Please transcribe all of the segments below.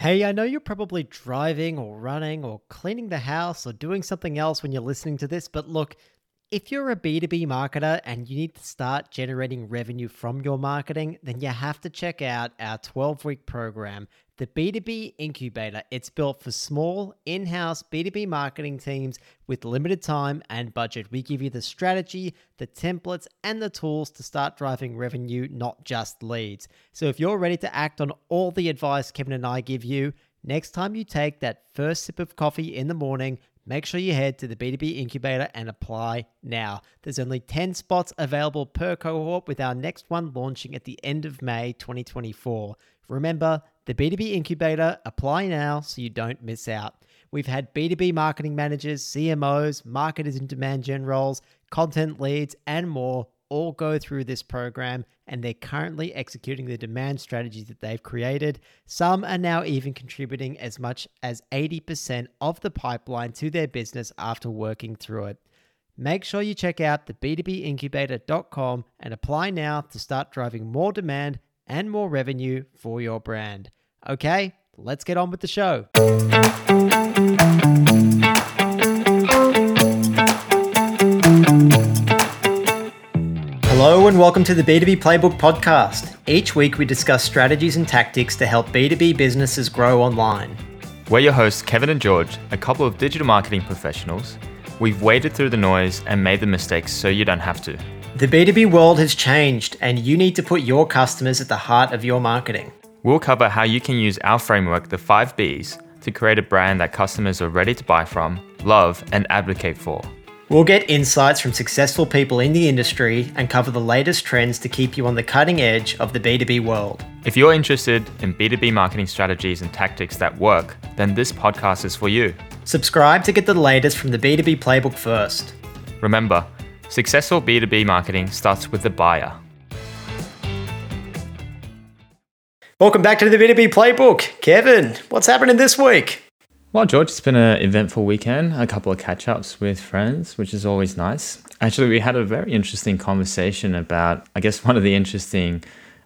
Hey, I know you're probably driving or running or cleaning the house or doing something else when you're listening to this, but look, if you're a B2B marketer and you need to start generating revenue from your marketing, then you have to check out our 12 week program, the B2B Incubator. It's built for small, in house B2B marketing teams with limited time and budget. We give you the strategy, the templates, and the tools to start driving revenue, not just leads. So if you're ready to act on all the advice Kevin and I give you, next time you take that first sip of coffee in the morning, Make sure you head to the B2B Incubator and apply now. There's only 10 spots available per cohort, with our next one launching at the end of May 2024. Remember, the B2B Incubator, apply now so you don't miss out. We've had B2B marketing managers, CMOs, marketers in demand gen roles, content leads, and more all go through this program and they're currently executing the demand strategies that they've created. Some are now even contributing as much as 80% of the pipeline to their business after working through it. Make sure you check out the b2bincubator.com and apply now to start driving more demand and more revenue for your brand. Okay, let's get on with the show. Hello, and welcome to the B2B Playbook podcast. Each week, we discuss strategies and tactics to help B2B businesses grow online. We're your hosts, Kevin and George, a couple of digital marketing professionals. We've waded through the noise and made the mistakes so you don't have to. The B2B world has changed, and you need to put your customers at the heart of your marketing. We'll cover how you can use our framework, the 5 Bs, to create a brand that customers are ready to buy from, love, and advocate for. We'll get insights from successful people in the industry and cover the latest trends to keep you on the cutting edge of the B2B world. If you're interested in B2B marketing strategies and tactics that work, then this podcast is for you. Subscribe to get the latest from the B2B playbook first. Remember, successful B2B marketing starts with the buyer. Welcome back to the B2B playbook. Kevin, what's happening this week? Well, George, it's been an eventful weekend, a couple of catch ups with friends, which is always nice. Actually, we had a very interesting conversation about, I guess, one of the interesting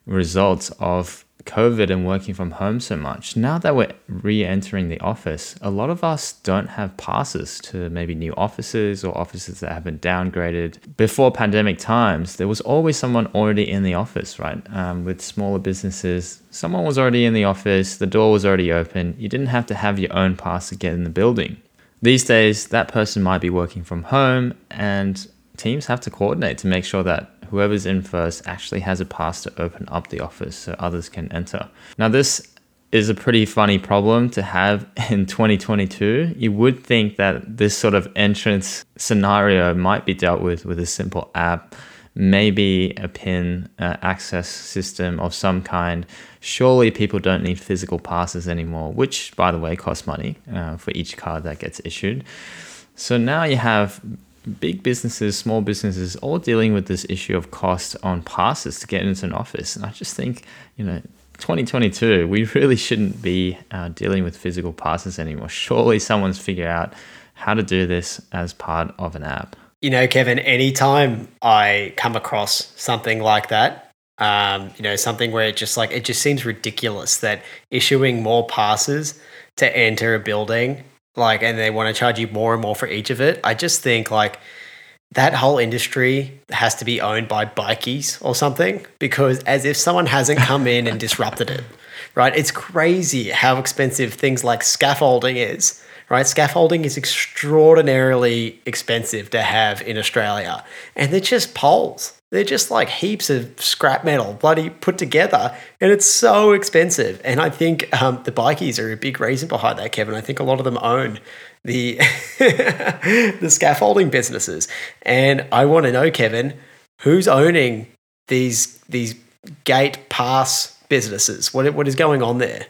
results of COVID and working from home so much, now that we're re entering the office, a lot of us don't have passes to maybe new offices or offices that have been downgraded. Before pandemic times, there was always someone already in the office, right? Um, with smaller businesses, someone was already in the office, the door was already open. You didn't have to have your own pass to get in the building. These days, that person might be working from home, and teams have to coordinate to make sure that whoever's in first actually has a pass to open up the office so others can enter. Now, this is a pretty funny problem to have in 2022. You would think that this sort of entrance scenario might be dealt with with a simple app, maybe a PIN uh, access system of some kind. Surely people don't need physical passes anymore, which, by the way, costs money uh, for each card that gets issued. So now you have big businesses, small businesses, all dealing with this issue of cost on passes to get into an office. And I just think, you know, 2022, we really shouldn't be uh, dealing with physical passes anymore. Surely someone's figured out how to do this as part of an app. You know, Kevin, anytime I come across something like that, um, you know, something where it just like, it just seems ridiculous that issuing more passes to enter a building like and they want to charge you more and more for each of it. I just think like that whole industry has to be owned by bikies or something because as if someone hasn't come in and disrupted it right? It's crazy how expensive things like scaffolding is right? Scaffolding is extraordinarily expensive to have in australia and they're just poles they're just like heaps of scrap metal, bloody put together, and it's so expensive. And I think um, the bikies are a big reason behind that, Kevin. I think a lot of them own the the scaffolding businesses, and I want to know, Kevin, who's owning these these gate pass businesses? What what is going on there?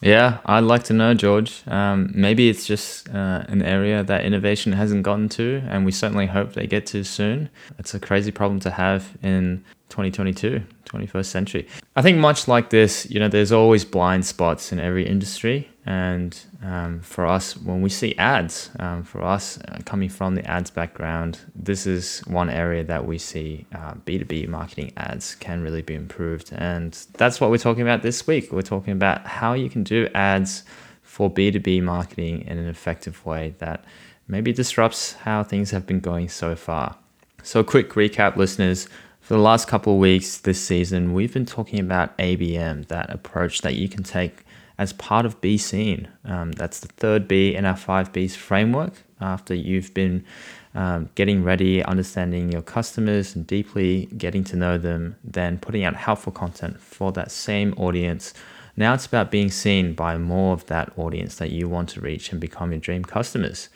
Yeah, I'd like to know, George. Um, maybe it's just uh, an area that innovation hasn't gotten to, and we certainly hope they get to soon. It's a crazy problem to have in 2022, 21st century. I think much like this, you know, there's always blind spots in every industry. And um, for us, when we see ads, um, for us uh, coming from the ads background, this is one area that we see uh, B2B marketing ads can really be improved. And that's what we're talking about this week. We're talking about how you can do ads for B2B marketing in an effective way that maybe disrupts how things have been going so far. So, quick recap, listeners. For the last couple of weeks this season, we've been talking about ABM, that approach that you can take as part of Be Seen. Um, that's the third B in our five Bs framework. After you've been um, getting ready, understanding your customers, and deeply getting to know them, then putting out helpful content for that same audience. Now it's about being seen by more of that audience that you want to reach and become your dream customers.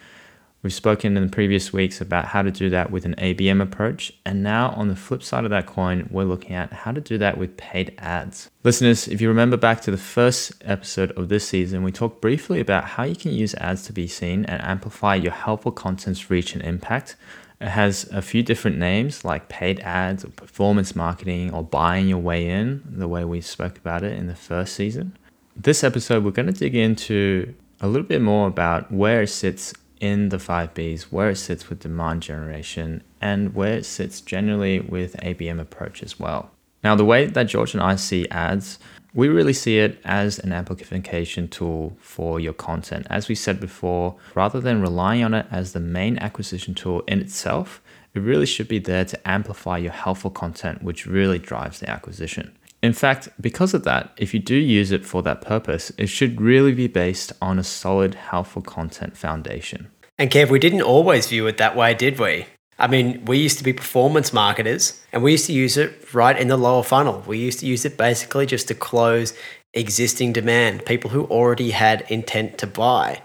We've spoken in the previous weeks about how to do that with an ABM approach. And now, on the flip side of that coin, we're looking at how to do that with paid ads. Listeners, if you remember back to the first episode of this season, we talked briefly about how you can use ads to be seen and amplify your helpful content's reach and impact. It has a few different names like paid ads or performance marketing or buying your way in, the way we spoke about it in the first season. This episode, we're going to dig into a little bit more about where it sits in the five Bs, where it sits with demand generation, and where it sits generally with ABM approach as well. Now, the way that George and I see ads, we really see it as an amplification tool for your content. As we said before, rather than relying on it as the main acquisition tool in itself, it really should be there to amplify your helpful content, which really drives the acquisition. In fact, because of that, if you do use it for that purpose, it should really be based on a solid, helpful content foundation. And Kev, we didn't always view it that way, did we? I mean, we used to be performance marketers and we used to use it right in the lower funnel. We used to use it basically just to close existing demand, people who already had intent to buy.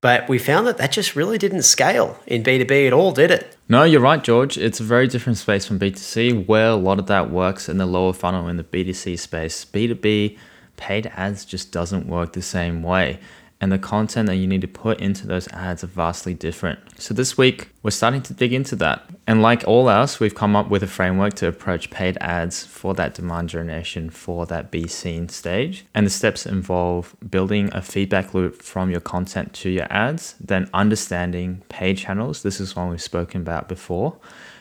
But we found that that just really didn't scale in B2B at all, did it? No, you're right, George. It's a very different space from B2C where a lot of that works in the lower funnel in the B2C space. B2B paid ads just doesn't work the same way and the content that you need to put into those ads are vastly different. So this week, we're starting to dig into that. And like all else, we've come up with a framework to approach paid ads for that demand generation for that be seen stage. And the steps involve building a feedback loop from your content to your ads, then understanding paid channels. This is one we've spoken about before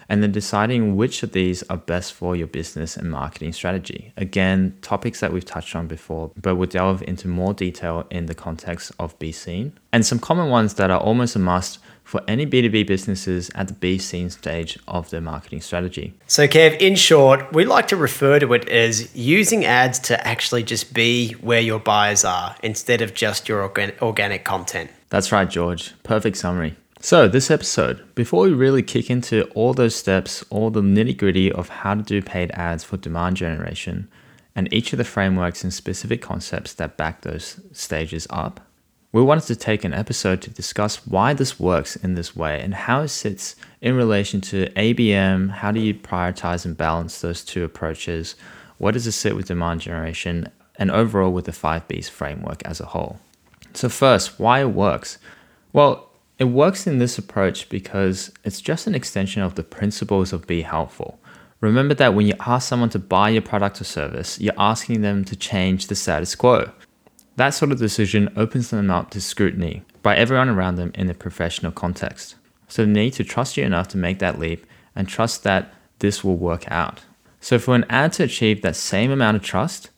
and then deciding which of these are best for your business and marketing strategy. Again, topics that we've touched on before, but we'll delve into more detail in the context of Be Seen. And some common ones that are almost a must for any B2B businesses at the Be Seen stage of their marketing strategy. So, Kev, in short, we like to refer to it as using ads to actually just be where your buyers are instead of just your organic content. That's right, George. Perfect summary. So, this episode, before we really kick into all those steps, all the nitty gritty of how to do paid ads for demand generation, and each of the frameworks and specific concepts that back those stages up, we wanted to take an episode to discuss why this works in this way and how it sits in relation to ABM. How do you prioritize and balance those two approaches? What does it sit with demand generation? And overall, with the 5Bs framework as a whole. So, first, why it works. Well, it works in this approach because it's just an extension of the principles of Be Helpful. Remember that when you ask someone to buy your product or service, you're asking them to change the status quo. That sort of decision opens them up to scrutiny by everyone around them in a professional context. So they need to trust you enough to make that leap and trust that this will work out. So for an ad to achieve that same amount of trust,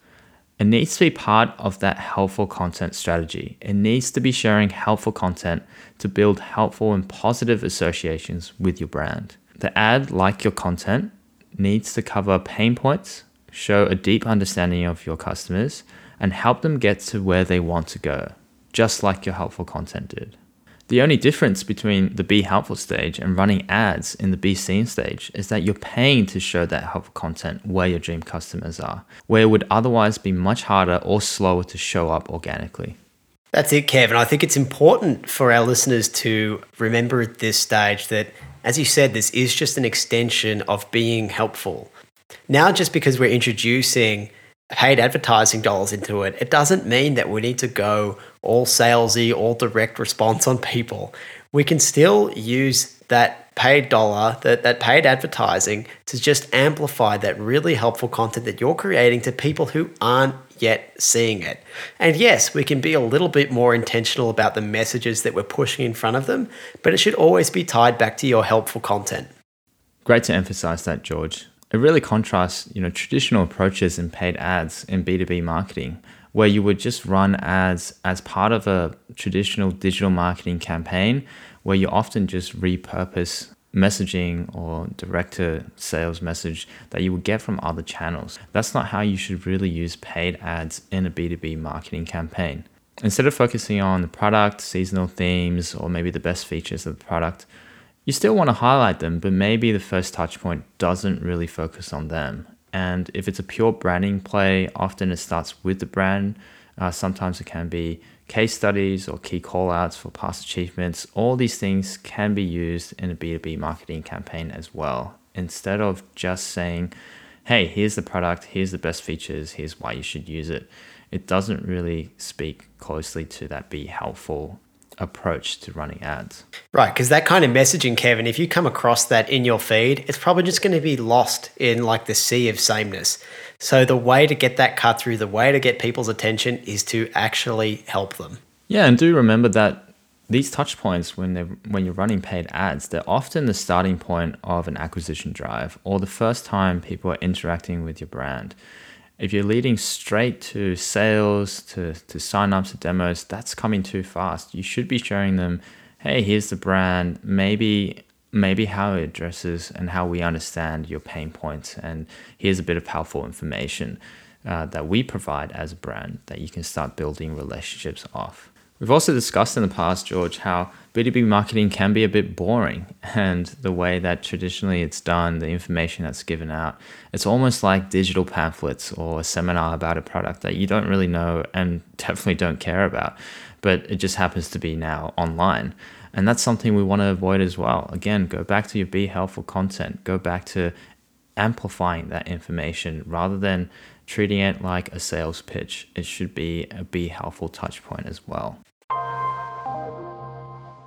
it needs to be part of that helpful content strategy. It needs to be sharing helpful content to build helpful and positive associations with your brand. The ad, like your content, needs to cover pain points, show a deep understanding of your customers, and help them get to where they want to go, just like your helpful content did. The only difference between the Be Helpful stage and running ads in the Be Seen stage is that you're paying to show that helpful content where your dream customers are, where it would otherwise be much harder or slower to show up organically. That's it, Kevin. I think it's important for our listeners to remember at this stage that, as you said, this is just an extension of being helpful. Now, just because we're introducing paid advertising dollars into it, it doesn't mean that we need to go all salesy, all direct response on people. We can still use that paid dollar, that, that paid advertising to just amplify that really helpful content that you're creating to people who aren't yet seeing it. And yes, we can be a little bit more intentional about the messages that we're pushing in front of them, but it should always be tied back to your helpful content. Great to emphasize that, George. It really contrasts, you know, traditional approaches in paid ads in B2B marketing, where you would just run ads as part of a traditional digital marketing campaign, where you often just repurpose messaging or direct to sales message that you would get from other channels. That's not how you should really use paid ads in a B2B marketing campaign. Instead of focusing on the product, seasonal themes, or maybe the best features of the product, you still want to highlight them, but maybe the first touch point doesn't really focus on them. And if it's a pure branding play, often it starts with the brand. Uh, sometimes it can be case studies or key callouts for past achievements, all these things can be used in a B2B marketing campaign as well. Instead of just saying, hey, here's the product, here's the best features, here's why you should use it, it doesn't really speak closely to that be helpful approach to running ads. Right, because that kind of messaging, Kevin, if you come across that in your feed, it's probably just going to be lost in like the sea of sameness. So the way to get that cut through, the way to get people's attention is to actually help them. Yeah, and do remember that these touch points when they when you're running paid ads, they're often the starting point of an acquisition drive or the first time people are interacting with your brand if you're leading straight to sales, to, to signups, to demos, that's coming too fast. You should be showing them, hey, here's the brand, maybe maybe how it addresses and how we understand your pain points. And here's a bit of helpful information uh, that we provide as a brand that you can start building relationships off. We've also discussed in the past, George, how B2B marketing can be a bit boring and the way that traditionally it's done, the information that's given out, it's almost like digital pamphlets or a seminar about a product that you don't really know and definitely don't care about, but it just happens to be now online. And that's something we want to avoid as well. Again, go back to your be helpful content, go back to amplifying that information rather than treating it like a sales pitch. It should be a be helpful touch point as well.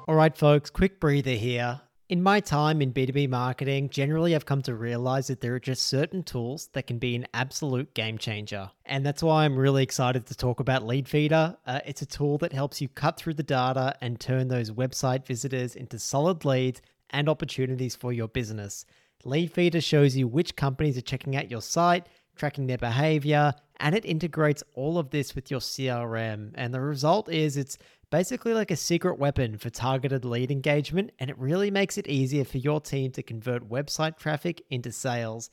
All right, folks, quick breather here. In my time in B2B marketing, generally I've come to realize that there are just certain tools that can be an absolute game changer. And that's why I'm really excited to talk about Leadfeeder. Uh, it's a tool that helps you cut through the data and turn those website visitors into solid leads and opportunities for your business. Leadfeeder shows you which companies are checking out your site, tracking their behavior, and it integrates all of this with your CRM. And the result is it's basically like a secret weapon for targeted lead engagement, and it really makes it easier for your team to convert website traffic into sales.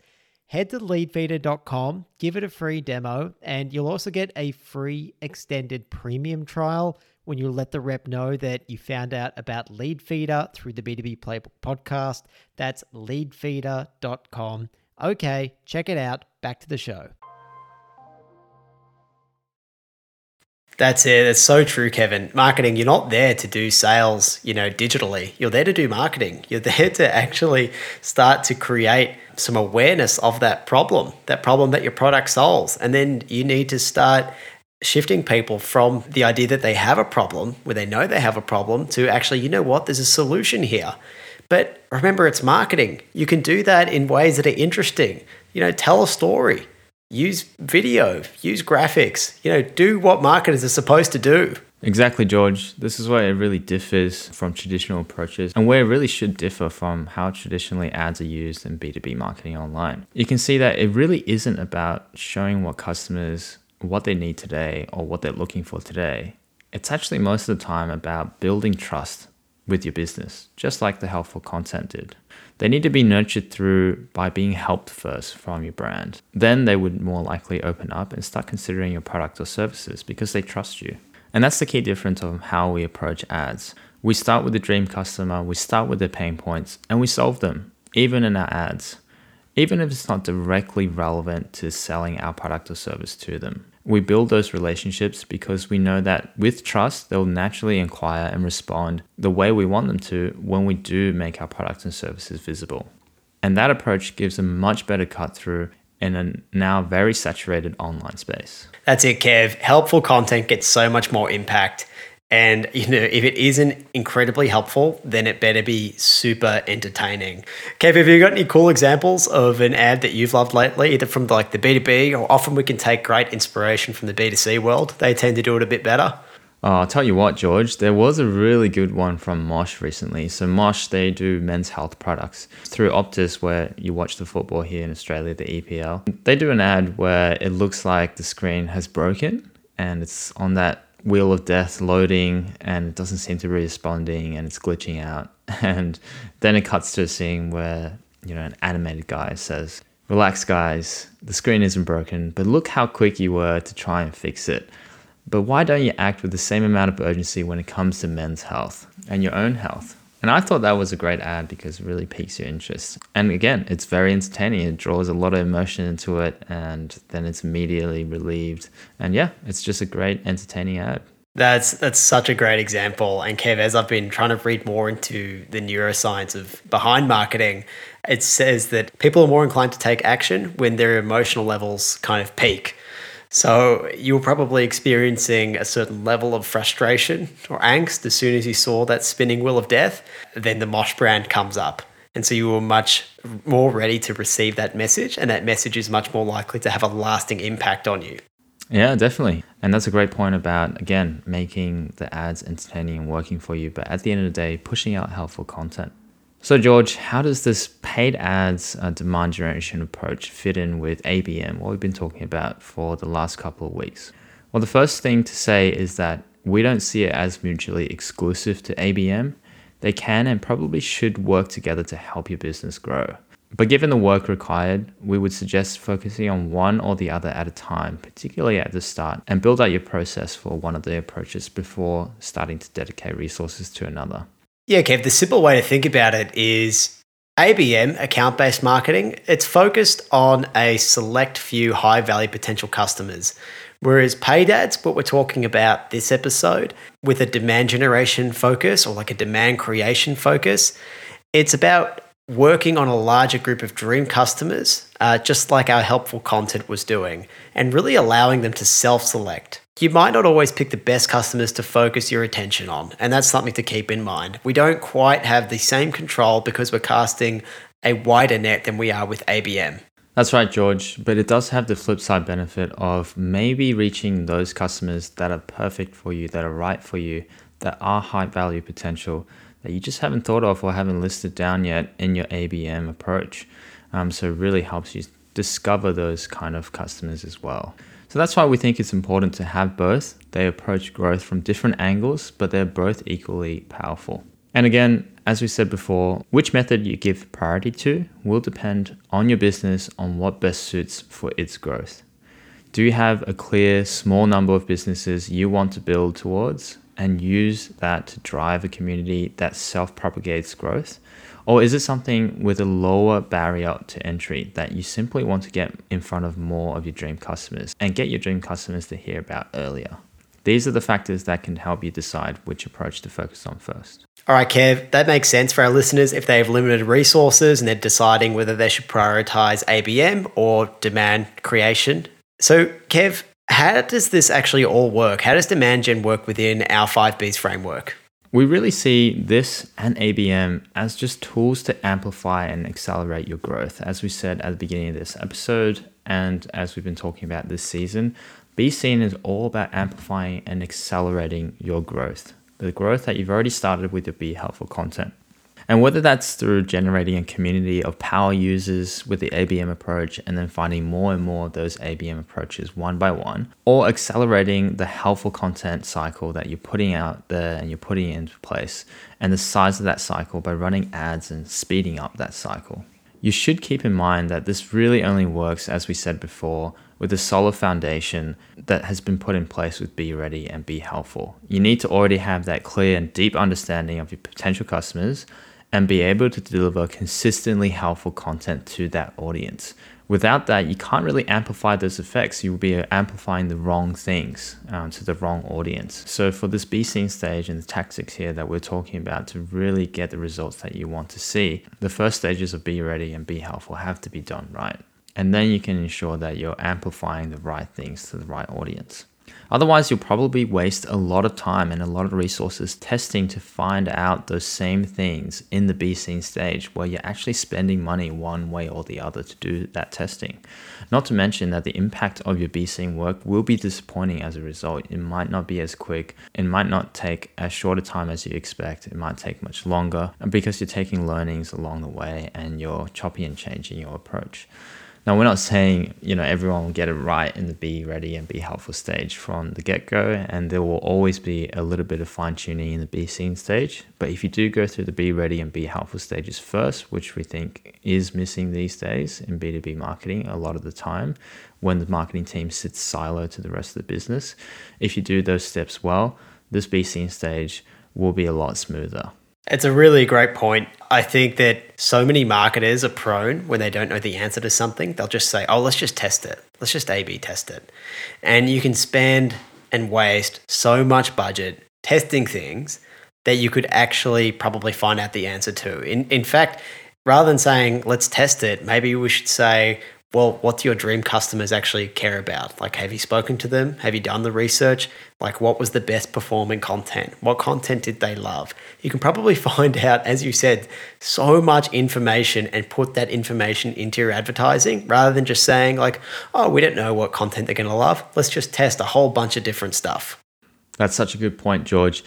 Head to leadfeeder.com, give it a free demo, and you'll also get a free extended premium trial when you let the rep know that you found out about Leadfeeder through the B2B Playbook podcast. That's leadfeeder.com. Okay, check it out. Back to the show. That's it. That's so true, Kevin. Marketing, you're not there to do sales, you know, digitally. You're there to do marketing. You're there to actually start to create some awareness of that problem, that problem that your product solves. And then you need to start shifting people from the idea that they have a problem, where they know they have a problem, to actually, you know what, there's a solution here. But remember, it's marketing. You can do that in ways that are interesting. You know, tell a story use video, use graphics, you know, do what marketers are supposed to do. Exactly, George. This is where it really differs from traditional approaches and where it really should differ from how traditionally ads are used in B2B marketing online. You can see that it really isn't about showing what customers what they need today or what they're looking for today. It's actually most of the time about building trust with your business, just like the helpful content did. They need to be nurtured through by being helped first from your brand. Then they would more likely open up and start considering your product or services because they trust you. And that's the key difference of how we approach ads. We start with the dream customer, we start with their pain points, and we solve them, even in our ads, even if it's not directly relevant to selling our product or service to them. We build those relationships because we know that with trust, they'll naturally inquire and respond the way we want them to when we do make our products and services visible. And that approach gives a much better cut through in a now very saturated online space. That's it, Kev. Helpful content gets so much more impact. And you know, if it isn't incredibly helpful, then it better be super entertaining. Kev, have you got any cool examples of an ad that you've loved lately, either from like the B2B or often we can take great inspiration from the B2C world? They tend to do it a bit better. Oh, I'll tell you what, George, there was a really good one from Mosh recently. So, Mosh, they do men's health products through Optus, where you watch the football here in Australia, the EPL. They do an ad where it looks like the screen has broken and it's on that wheel of death loading and it doesn't seem to be responding and it's glitching out. And then it cuts to a scene where, you know, an animated guy says, Relax, guys, the screen isn't broken, but look how quick you were to try and fix it. But why don't you act with the same amount of urgency when it comes to men's health and your own health? And I thought that was a great ad because it really piques your interest. And again, it's very entertaining. It draws a lot of emotion into it and then it's immediately relieved. And yeah, it's just a great entertaining ad. That's that's such a great example. And Kev, as I've been trying to read more into the neuroscience of behind marketing, it says that people are more inclined to take action when their emotional levels kind of peak. So you were probably experiencing a certain level of frustration or angst as soon as you saw that spinning wheel of death. Then the Mosh brand comes up. And so you were much more ready to receive that message, and that message is much more likely to have a lasting impact on you. Yeah, definitely. And that's a great point about, again, making the ads entertaining and working for you, but at the end of the day, pushing out helpful content. So, George, how does this paid ads uh, demand generation approach fit in with ABM, what we've been talking about for the last couple of weeks? Well, the first thing to say is that we don't see it as mutually exclusive to ABM. They can and probably should work together to help your business grow. But given the work required, we would suggest focusing on one or the other at a time, particularly at the start, and build out your process for one of the approaches before starting to dedicate resources to another. Yeah, Kev, the simple way to think about it is ABM, account based marketing, it's focused on a select few high value potential customers. Whereas paid ads, what we're talking about this episode, with a demand generation focus or like a demand creation focus, it's about working on a larger group of dream customers, uh, just like our helpful content was doing, and really allowing them to self select you might not always pick the best customers to focus your attention on, and that's something to keep in mind. We don't quite have the same control because we're casting a wider net than we are with ABM. That's right, George, but it does have the flip side benefit of maybe reaching those customers that are perfect for you, that are right for you, that are high value potential that you just haven't thought of or haven't listed down yet in your ABM approach. Um, so it really helps you discover those kind of customers as well. So that's why we think it's important to have both. They approach growth from different angles, but they're both equally powerful. And again, as we said before, which method you give priority to will depend on your business on what best suits for its growth. Do you have a clear small number of businesses you want to build towards and use that to drive a community that self propagates growth? Or is it something with a lower barrier to entry that you simply want to get in front of more of your dream customers and get your dream customers to hear about earlier? These are the factors that can help you decide which approach to focus on first. All right, Kev, that makes sense for our listeners if they have limited resources and they're deciding whether they should prioritize ABM or demand creation. So, Kev, how does this actually all work? How does demand gen work within our 5Bs framework? We really see this and ABM as just tools to amplify and accelerate your growth. As we said at the beginning of this episode, and as we've been talking about this season, Be Seen is all about amplifying and accelerating your growth. The growth that you've already started with your Be Helpful content. And whether that's through generating a community of power users with the ABM approach and then finding more and more of those ABM approaches one by one, or accelerating the helpful content cycle that you're putting out there and you're putting into place, and the size of that cycle by running ads and speeding up that cycle. You should keep in mind that this really only works, as we said before, with a solid foundation that has been put in place with Be Ready and Be Helpful. You need to already have that clear and deep understanding of your potential customers and be able to deliver consistently helpful content to that audience. Without that, you can't really amplify those effects. You will be amplifying the wrong things um, to the wrong audience. So, for this Be Seen stage and the tactics here that we're talking about to really get the results that you want to see, the first stages of Be Ready and Be Helpful have to be done right. And then you can ensure that you're amplifying the right things to the right audience. Otherwise, you'll probably waste a lot of time and a lot of resources testing to find out those same things in the Be Seen stage where you're actually spending money one way or the other to do that testing. Not to mention that the impact of your Be Seen work will be disappointing as a result. It might not be as quick, it might not take as short a time as you expect, it might take much longer because you're taking learnings along the way and you're chopping and changing your approach. Now, we're not saying, you know, everyone will get it right in the be ready and be helpful stage from the get go, and there will always be a little bit of fine tuning in the be seen stage. But if you do go through the be ready and be helpful stages first, which we think is missing these days in B2B marketing a lot of the time, when the marketing team sits silo to the rest of the business, if you do those steps well, this be seen stage will be a lot smoother. It's a really great point. I think that so many marketers are prone when they don't know the answer to something, they'll just say, oh, let's just test it. Let's just A B test it. And you can spend and waste so much budget testing things that you could actually probably find out the answer to. In, in fact, rather than saying, let's test it, maybe we should say, well, what do your dream customers actually care about? Like, have you spoken to them? Have you done the research? Like, what was the best performing content? What content did they love? You can probably find out, as you said, so much information and put that information into your advertising rather than just saying, like, oh, we don't know what content they're going to love. Let's just test a whole bunch of different stuff. That's such a good point, George.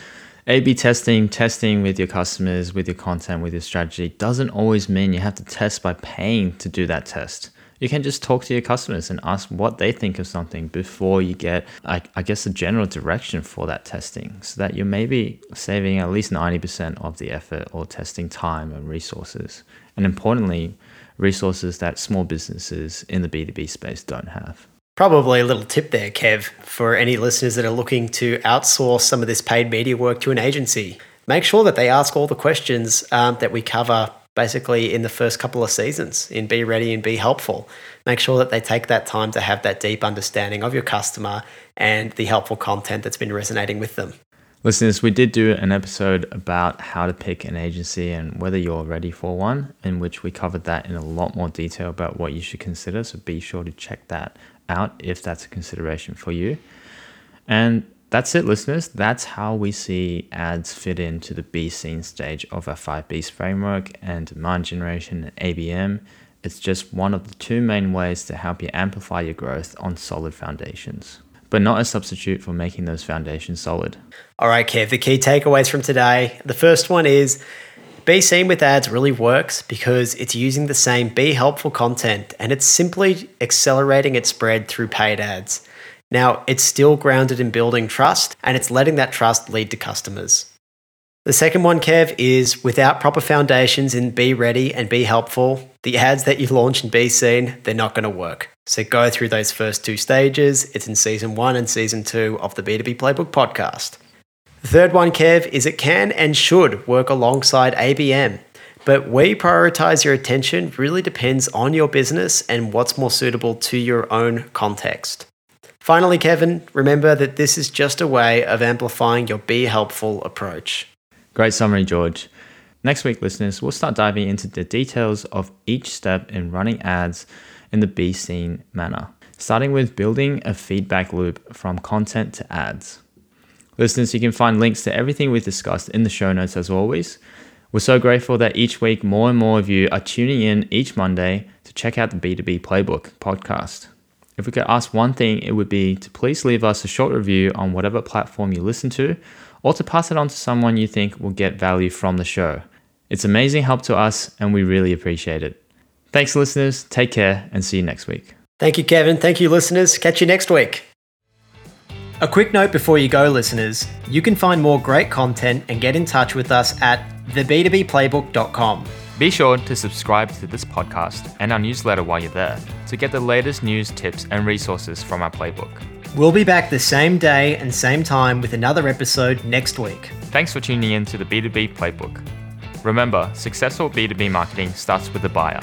A B testing, testing with your customers, with your content, with your strategy doesn't always mean you have to test by paying to do that test you can just talk to your customers and ask what they think of something before you get, I, I guess, a general direction for that testing so that you're maybe saving at least 90% of the effort or testing time and resources. And importantly, resources that small businesses in the B2B space don't have. Probably a little tip there, Kev, for any listeners that are looking to outsource some of this paid media work to an agency. Make sure that they ask all the questions um, that we cover basically in the first couple of seasons in Be Ready and Be Helpful. Make sure that they take that time to have that deep understanding of your customer and the helpful content that's been resonating with them. Listeners, we did do an episode about how to pick an agency and whether you're ready for one, in which we covered that in a lot more detail about what you should consider. So be sure to check that out if that's a consideration for you. And that's it, listeners. That's how we see ads fit into the Be Seen stage of our 5Bs framework and demand generation and ABM. It's just one of the two main ways to help you amplify your growth on solid foundations, but not a substitute for making those foundations solid. All right, Kev, the key takeaways from today. The first one is Be Seen with ads really works because it's using the same Be Helpful content and it's simply accelerating its spread through paid ads. Now, it's still grounded in building trust and it's letting that trust lead to customers. The second one, Kev, is without proper foundations in Be Ready and Be Helpful, the ads that you launch in Be Seen, they're not going to work. So go through those first two stages. It's in season one and season two of the B2B Playbook podcast. The third one, Kev, is it can and should work alongside ABM. But where you prioritize your attention really depends on your business and what's more suitable to your own context. Finally, Kevin, remember that this is just a way of amplifying your be helpful approach. Great summary, George. Next week, listeners, we'll start diving into the details of each step in running ads in the be seen manner, starting with building a feedback loop from content to ads. Listeners, you can find links to everything we've discussed in the show notes as always. We're so grateful that each week more and more of you are tuning in each Monday to check out the B2B Playbook podcast. If we could ask one thing, it would be to please leave us a short review on whatever platform you listen to, or to pass it on to someone you think will get value from the show. It's amazing help to us, and we really appreciate it. Thanks, listeners. Take care, and see you next week. Thank you, Kevin. Thank you, listeners. Catch you next week. A quick note before you go, listeners you can find more great content and get in touch with us at theb2bplaybook.com. Be sure to subscribe to this podcast and our newsletter while you're there to get the latest news, tips, and resources from our playbook. We'll be back the same day and same time with another episode next week. Thanks for tuning in to the B2B Playbook. Remember, successful B2B marketing starts with the buyer.